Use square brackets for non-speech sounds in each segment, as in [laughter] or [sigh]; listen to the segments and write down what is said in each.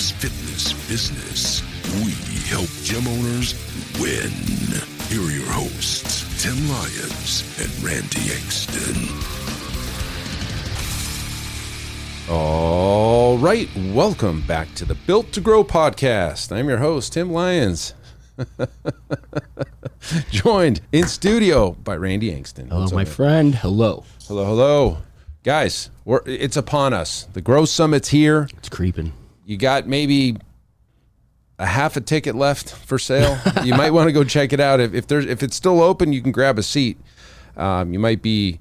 fitness business. We help gym owners win. Here are your hosts, Tim Lyons and Randy Engston. All right, welcome back to the Built to Grow podcast. I'm your host, Tim Lyons. [laughs] Joined in studio by Randy Engston. Hello, What's my man? friend. Hello. Hello, hello. Guys, we're, it's upon us. The Grow Summit's here. It's creeping. You got maybe a half a ticket left for sale. you might want to go check it out. If, if there's if it's still open, you can grab a seat. Um, you might be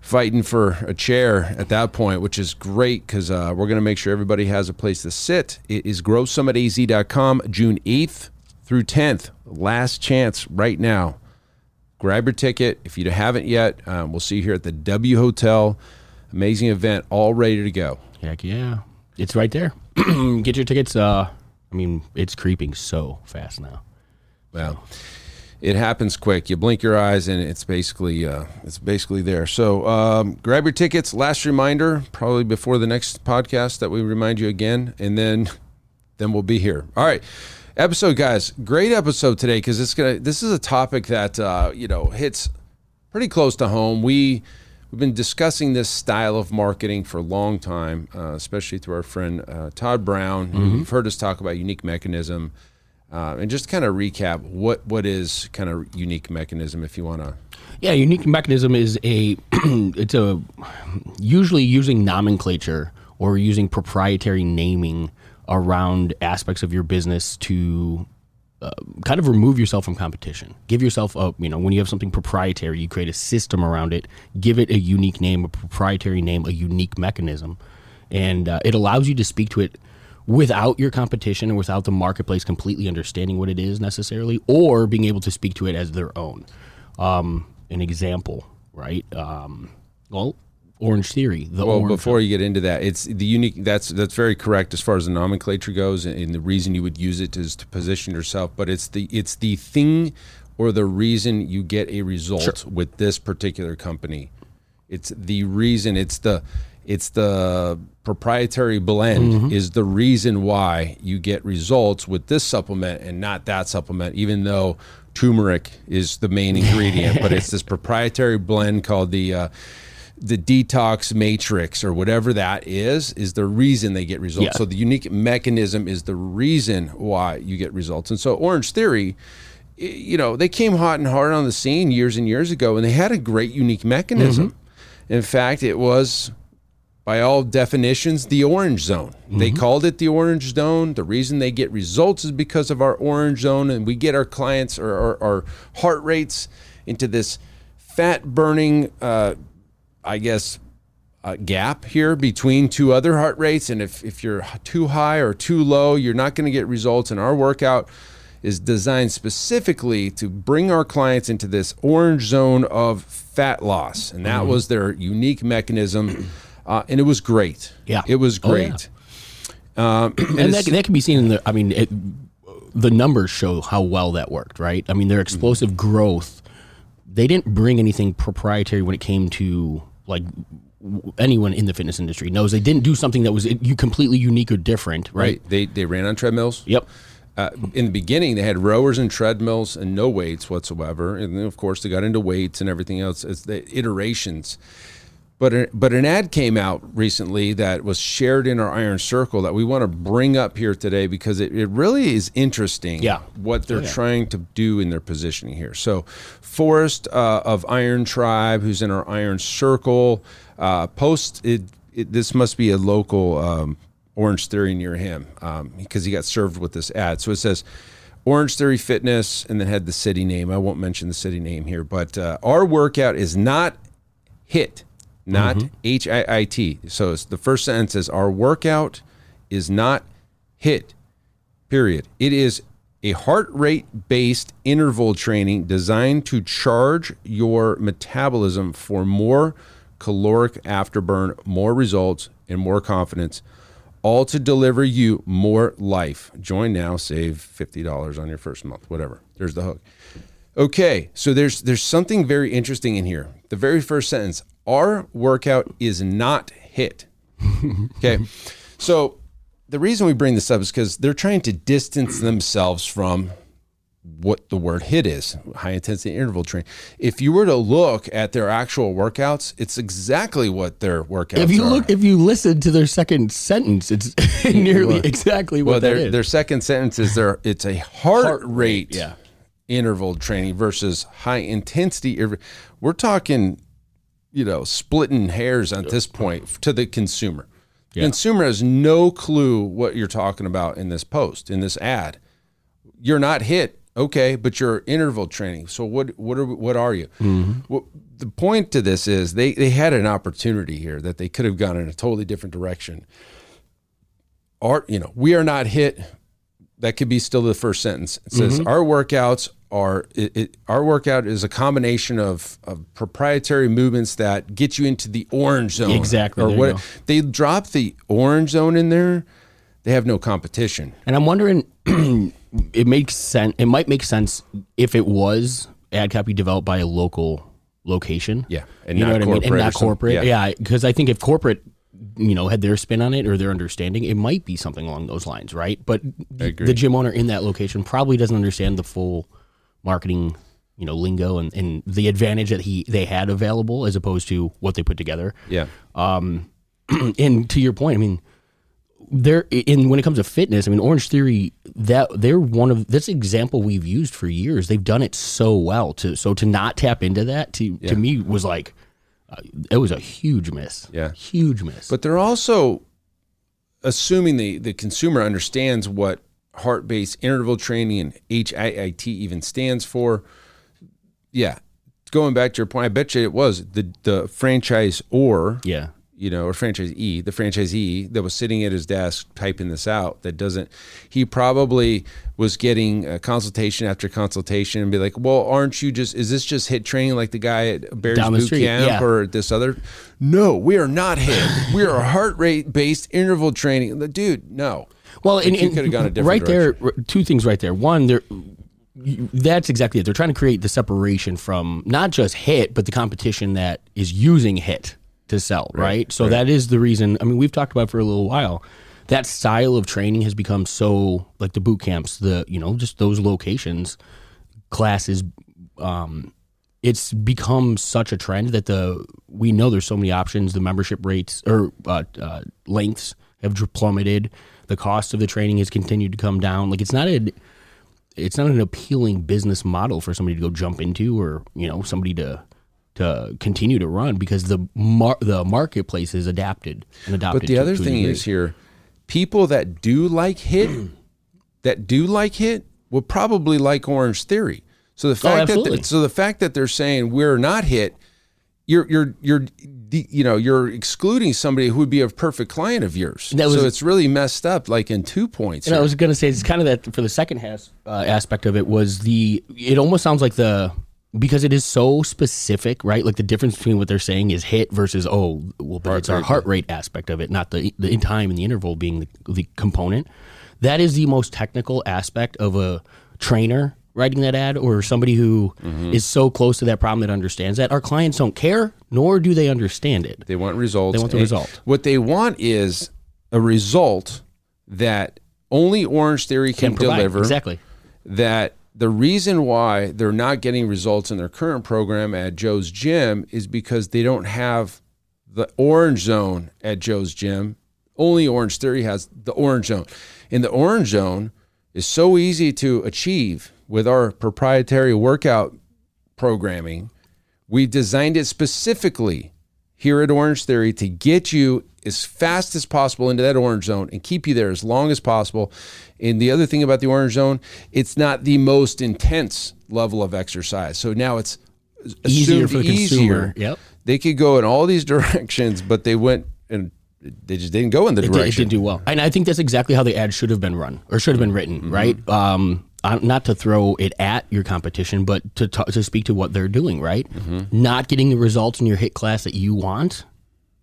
fighting for a chair at that point, which is great because uh, we're going to make sure everybody has a place to sit. It is growsummitaz.com, June 8th through 10th. Last chance right now. Grab your ticket. If you haven't yet, um, we'll see you here at the W Hotel. Amazing event, all ready to go. Heck yeah. It's right there. [clears throat] Get your tickets. Uh, I mean, it's creeping so fast now. Well, it happens quick. You blink your eyes, and it's basically uh, it's basically there. So um, grab your tickets. Last reminder, probably before the next podcast, that we remind you again, and then then we'll be here. All right, episode, guys. Great episode today because it's gonna. This is a topic that uh, you know hits pretty close to home. We we've been discussing this style of marketing for a long time, uh, especially through our friend uh, Todd Brown. who You've heard us talk about unique mechanism. Uh, and just kind of recap what what is kind of unique mechanism if you want to Yeah, unique mechanism is a [clears throat] it's a usually using nomenclature or using proprietary naming around aspects of your business to uh, kind of remove yourself from competition. Give yourself a you know when you have something proprietary, you create a system around it. Give it a unique name, a proprietary name, a unique mechanism, and uh, it allows you to speak to it without your competition and without the marketplace completely understanding what it is necessarily, or being able to speak to it as their own. Um, an example, right? Um, well, Orangetheory. The well before you get into that it's the unique that's that's very correct as far as the nomenclature goes and, and the reason you would use it is to position yourself but it's the it's the thing or the reason you get a result with this particular company it's the reason it's the it's the proprietary blend Mm-hmm. is the reason why you get results with this supplement and not that supplement even though turmeric is the main ingredient but it's this [laughs] proprietary blend called the uh, the detox matrix or whatever that is is the reason they get results Yeah. so the unique mechanism is the reason why you get results and so Orangetheory you know they came hot and hard on the scene years and years ago and they had a great unique mechanism in fact it was by all definitions, the orange zone. They called it the orange zone. The reason they get results is because of our orange zone, and we get our clients or our, our heart rates into this fat burning, uh, I guess, uh, gap here between two other heart rates. And if, if you're too high or too low, you're not going to get results. And our workout is designed specifically to bring our clients into this orange zone of fat loss. And that was their unique mechanism. Uh, and it was great. Yeah. It was Oh, yeah. great. Um, [clears throat] and and that, that can be seen in the i mean it, the numbers show how well that worked right i mean their explosive growth they didn't bring anything proprietary when it came to like anyone in the fitness industry knows they didn't do something that was you completely unique or different right, right. They, they ran on treadmills. yep Uh, in the beginning, they had rowers and treadmills and no weights whatsoever. And then, of course, they got into weights and everything else as the iterations. But but an ad came out recently that was shared in our Iron Circle that we want to bring up here today because it, it really is interesting Yeah. what they're yeah. trying to do in their positioning here. So, Forrest uh, of Iron Tribe, who's in our Iron Circle, uh, post it, it. This must be a local um, Orangetheory near him um, because he got served with this ad. So it says Orangetheory Fitness, and then had the city name. I won't mention the city name here, but uh, our workout is not HIIT, not mm-hmm. H I I T. So it's the first sentence says our workout is not HIIT, Period. It is a heart rate based interval training designed to charge your metabolism for more caloric afterburn, more results, and more confidence, all to deliver you more life. Join now, save $50 on your first month, whatever. There's the hook. Okay, so there's there's something very interesting in here. The very first sentence, our workout is not HIIT. [laughs] okay. So the reason we bring this up is because they're trying to distance themselves from what the word HIIT is high intensity interval training. If you were to look at their actual workouts, it's exactly what their workouts are. If you are. look, if you listen to their second sentence, it's [laughs] nearly exactly what well, their, is. their second sentence is their it's a heart, Heart rate, rate, yeah. Interval training versus high intensity. We're talking, you know, splitting hairs at this point to the consumer. The Yeah. consumer has no clue what you're talking about in this post, in this ad. You're not HIIT, okay, but you're interval training. So what what are what are you? Mm-hmm. Well, the point to this is they they had an opportunity here that they could have gone in a totally different direction. Our, you know, we are not HIIT. That could be still the first sentence. It says mm-hmm. our workouts are it, it, our workout is a combination of, of proprietary movements that get you into the orange zone. Exactly, Or what they drop the orange zone in there. They have no competition. And I'm wondering, [clears throat] it makes sense. It might make sense if it was ad copy developed by a local location. Yeah, and you know not what I mean, and corporate not corporate. Yeah. Yeah, because I think if corporate, you know, had their spin on it or their understanding, it might be something along those lines, right? But the gym owner in that location probably doesn't understand the full marketing, you know, lingo and, and the advantage that he they had available as opposed to what they put together. Yeah. Um, [clears throat] and to your point, I mean, they're in when it comes to fitness. I mean, Orangetheory that they're one of this example we've used for years. They've done it so well. To so to not tap into that to to me was like uh, it was a huge miss. Yeah. huge miss. But they're also assuming the, the consumer understands what heart based interval training and HIIT even stands for. Yeah. Going back to your point, I bet you it was the, the franchise or, yeah, you know, or franchisee, the franchisee that was sitting at his desk typing this out that doesn't, he probably was getting a consultation after consultation and be like, well, aren't you just, is this just HIIT training like the guy at Bears Down Boot street, Camp yeah. or this other? No, we are not HIIT. we are heart rate based interval training. Dude, no. Well, and, and could've gone a different right there, two things right there. One, there, that's exactly it. They're trying to create the separation from not just HIIT, but the competition that is using HIIT to sell, right? So that is the reason. I mean, we've talked about it for a little while. That style of training has become so like the boot camps, the you know, just those locations, classes. Um, it's become such a trend that the we know there's so many options. The membership rates or uh, uh, lengths have plummeted. The cost of the training has continued to come down. Like it's not a it's not an appealing business model for somebody to go jump into or you know somebody to to continue to run because the mar- the marketplace is adapted and adopted. But the to- other to thing is here, people that do like HIIT, [clears throat] that do like HIIT, will probably like Orangetheory. So the oh, fact that Oh, absolutely. so the fact that they're saying we're not HIIT, you're you're you're you know you're excluding somebody who would be a perfect client of yours. Was- so it's really messed up, like in two points. And I was going to say it's kind of that for the second has, uh, aspect of it was the it almost sounds like the because it is so specific, right? Like the difference between what they're saying is HIIT versus oh, well, but it's our heart rate aspect of it, not the the in time and the interval being the, the component. That is the most technical aspect of a trainer writing that ad or somebody who is Mm-hmm. so close to that problem that understands that. Our clients don't care, nor do they understand it. They want results. They want the result. What they want is a result that only Orangetheory can, Can deliver. exactly. that the reason why they're not getting results in their current program at Joe's Gym is because they don't have the orange zone at Joe's Gym. Only Orangetheory has the orange zone. And the orange zone is so easy to achieve with our proprietary workout programming. We designed it specifically here at Orangetheory to get you as fast as possible into that orange zone and keep you there as long as possible. And the other thing about the orange zone, it's not the most intense level of exercise. So now it's Easier for the consumer. Yep. They could go in all these [laughs] directions, but they went and they just didn't go in the it, did, it direction. didn't do well. And I think that's exactly how the ad should have been run or should have been written, Mm-hmm. right? Um, uh, not to throw it at your competition, but to talk, to speak to what they're doing, right? Mm-hmm. Not getting the results in your HIIT class that you want.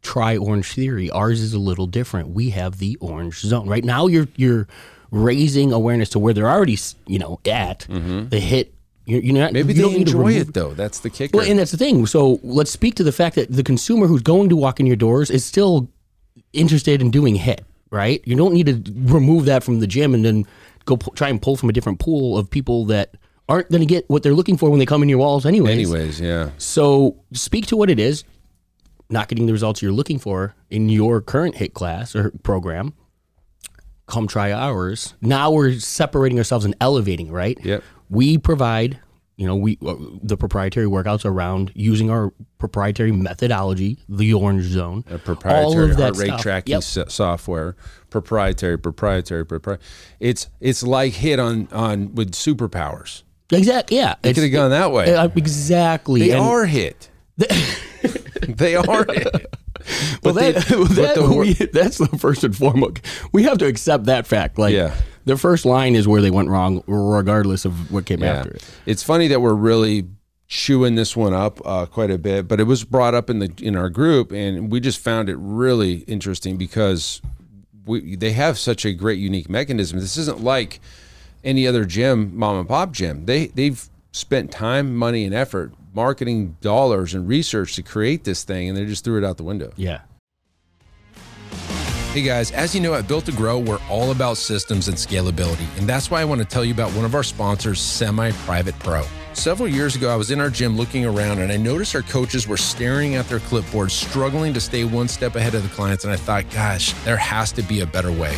Try Orangetheory. Ours is a little different. We have the Orange Zone. Right now, you're you're raising awareness to where they're already, you know, at the HIIT. You're, you're not Mm-hmm. Maybe you don't they enjoy it though. That's the kicker. well, and that's the thing. So let's speak to the fact that the consumer who's going to walk in your doors is still interested in doing HIIT, right? You don't need to remove that from the gym and then go pu- try and pull from a different pool of people that aren't going to get what they're looking for when they come in your walls anyways. Anyways, yeah. So speak to what it is, not getting the results you're looking for in your current HIIT class or program. Come try ours. Now we're separating ourselves and elevating, right? Yep. We provide, you know, we uh, the proprietary workouts around using our proprietary methodology, the Orange Zone, A proprietary all of heart that rate stuff. tracking Yep. so- software. Proprietary, proprietary, proprietary. It's it's like HIIT on on with superpowers. Exactly. Yeah. it could have gone that way. uh, exactly. they And- are HIIT. [laughs] they are HIIT. [laughs] Well, they- that, but the we- that's the first and foremost. We have to accept that fact. Like, Yeah. the first line is where they went wrong, regardless of what came after it. It's funny that we're really chewing this one up uh, quite a bit, but it was brought up in the in our group, and we just found it really interesting because we they have such a great unique mechanism. This isn't like any other gym, mom and pop gym. They they've spent time, money, and effort, marketing dollars, and research to create this thing, and they just threw it out the window. Yeah. Hey guys, as you know, at Built to Grow, we're all about systems and scalability. And that's why I want to tell you about one of our sponsors, Semi Private Pro. Several years ago, I was in our gym looking around and I noticed our coaches were staring at their clipboards, struggling to stay one step ahead of the clients. And I thought, gosh, there has to be a better way.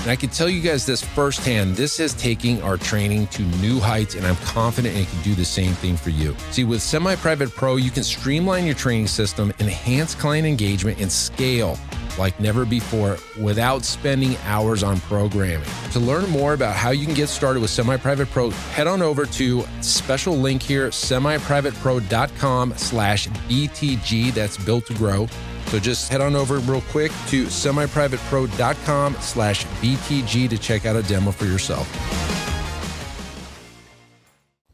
And I can tell you guys this firsthand this is taking our training to new heights, and I'm confident it can do the same thing for you. See, with Semi Private Pro, you can streamline your training system, enhance client engagement, and scale like never before without spending hours on programming. To learn more about how you can get started with Semi Private Pro, head on over to special link here, semiprivatepro.com slash BTG. That's built to grow. So just head on over real quick to semiprivatepro.com slash BTG to check out a demo for yourself.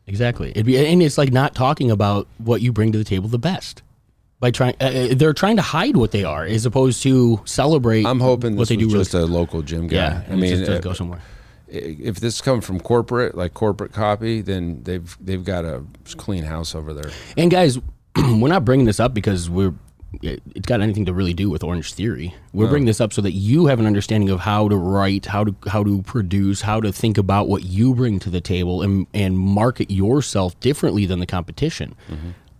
Exactly. Be, and it's like not talking about what you bring to the table the best. By trying, uh, uh, they're trying to hide what they are, as opposed to celebrate. I'm hoping what this they do really. just a local gym guy. yeah, I mean, just uh, go somewhere. if this comes from corporate, like corporate copy, then they've they've got a clean house over there. And guys, [clears throat] we're not bringing this up because we're it- it's got anything to really do with Orangetheory. We're bringing this up so that you have an understanding of how to write, how to how to produce, how to think about what you bring to the table, and and market yourself differently than the competition.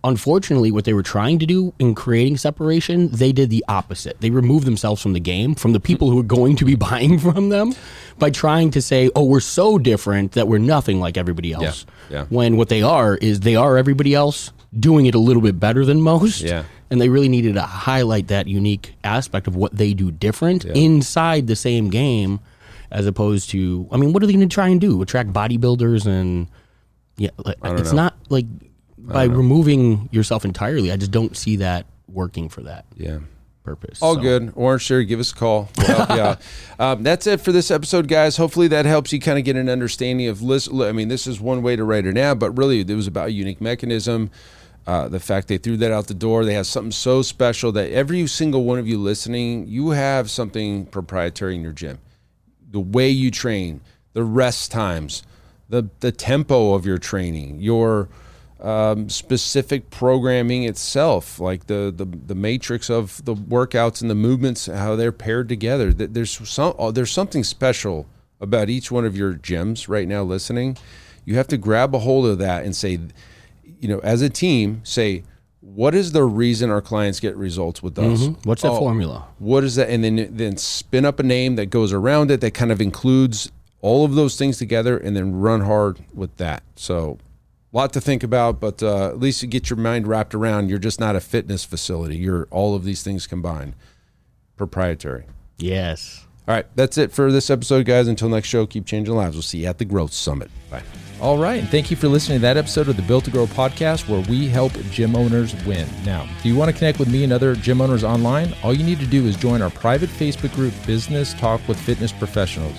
Unfortunately, what they were trying to do in creating separation, they did the opposite. They removed themselves from the game, from the people who are going to be [laughs] buying from them, by trying to say, "Oh, we're so different that we're nothing like everybody else." yeah. When what they are is they are everybody else doing it a little bit better than most. Yeah. And they really needed to highlight that unique aspect of what they do different inside the same game as opposed to I mean, what are they gonna try and do? Attract bodybuilders and yeah, it's not like by removing yourself entirely, I just don't see that working for that Yeah. purpose. All So- good. Orangetheory, give us a call. We'll help you out. [laughs] Um, that's it for this episode, guys. Hopefully that helps you kind of get an understanding of list. I mean, this is one way to write it now, but really it was about a unique mechanism. Uh, the fact they threw that out the door, they have something so special that every single one of you listening, you have something proprietary in your gym. The way you train, the rest times, the the tempo of your training, your um, specific programming itself, like the, the the matrix of the workouts and the movements, how they're paired together. There's some oh, there's something special about each one of your gyms right now. Listening, you have to grab a hold of that and say, you know, as a team, say. What is the reason our clients get results with us? Mm-hmm. What's that Oh, formula? what is that? And then then spin up a name that goes around it that kind of includes all of those things together and then run hard with that. So, a lot to think about, but uh, at least you get your mind wrapped around. You're just not a fitness facility. You're all of these things combined. Proprietary. Yes. All right, that's it for this episode, guys. Until next show, keep changing lives. We'll see you at the Growth Summit. Bye. All right, and thank you for listening to that episode of the Built to Grow podcast where we help gym owners win. Now, do you want to connect with me and other gym owners online? All you need to do is join our private Facebook group, Business Talk with Fitness Professionals.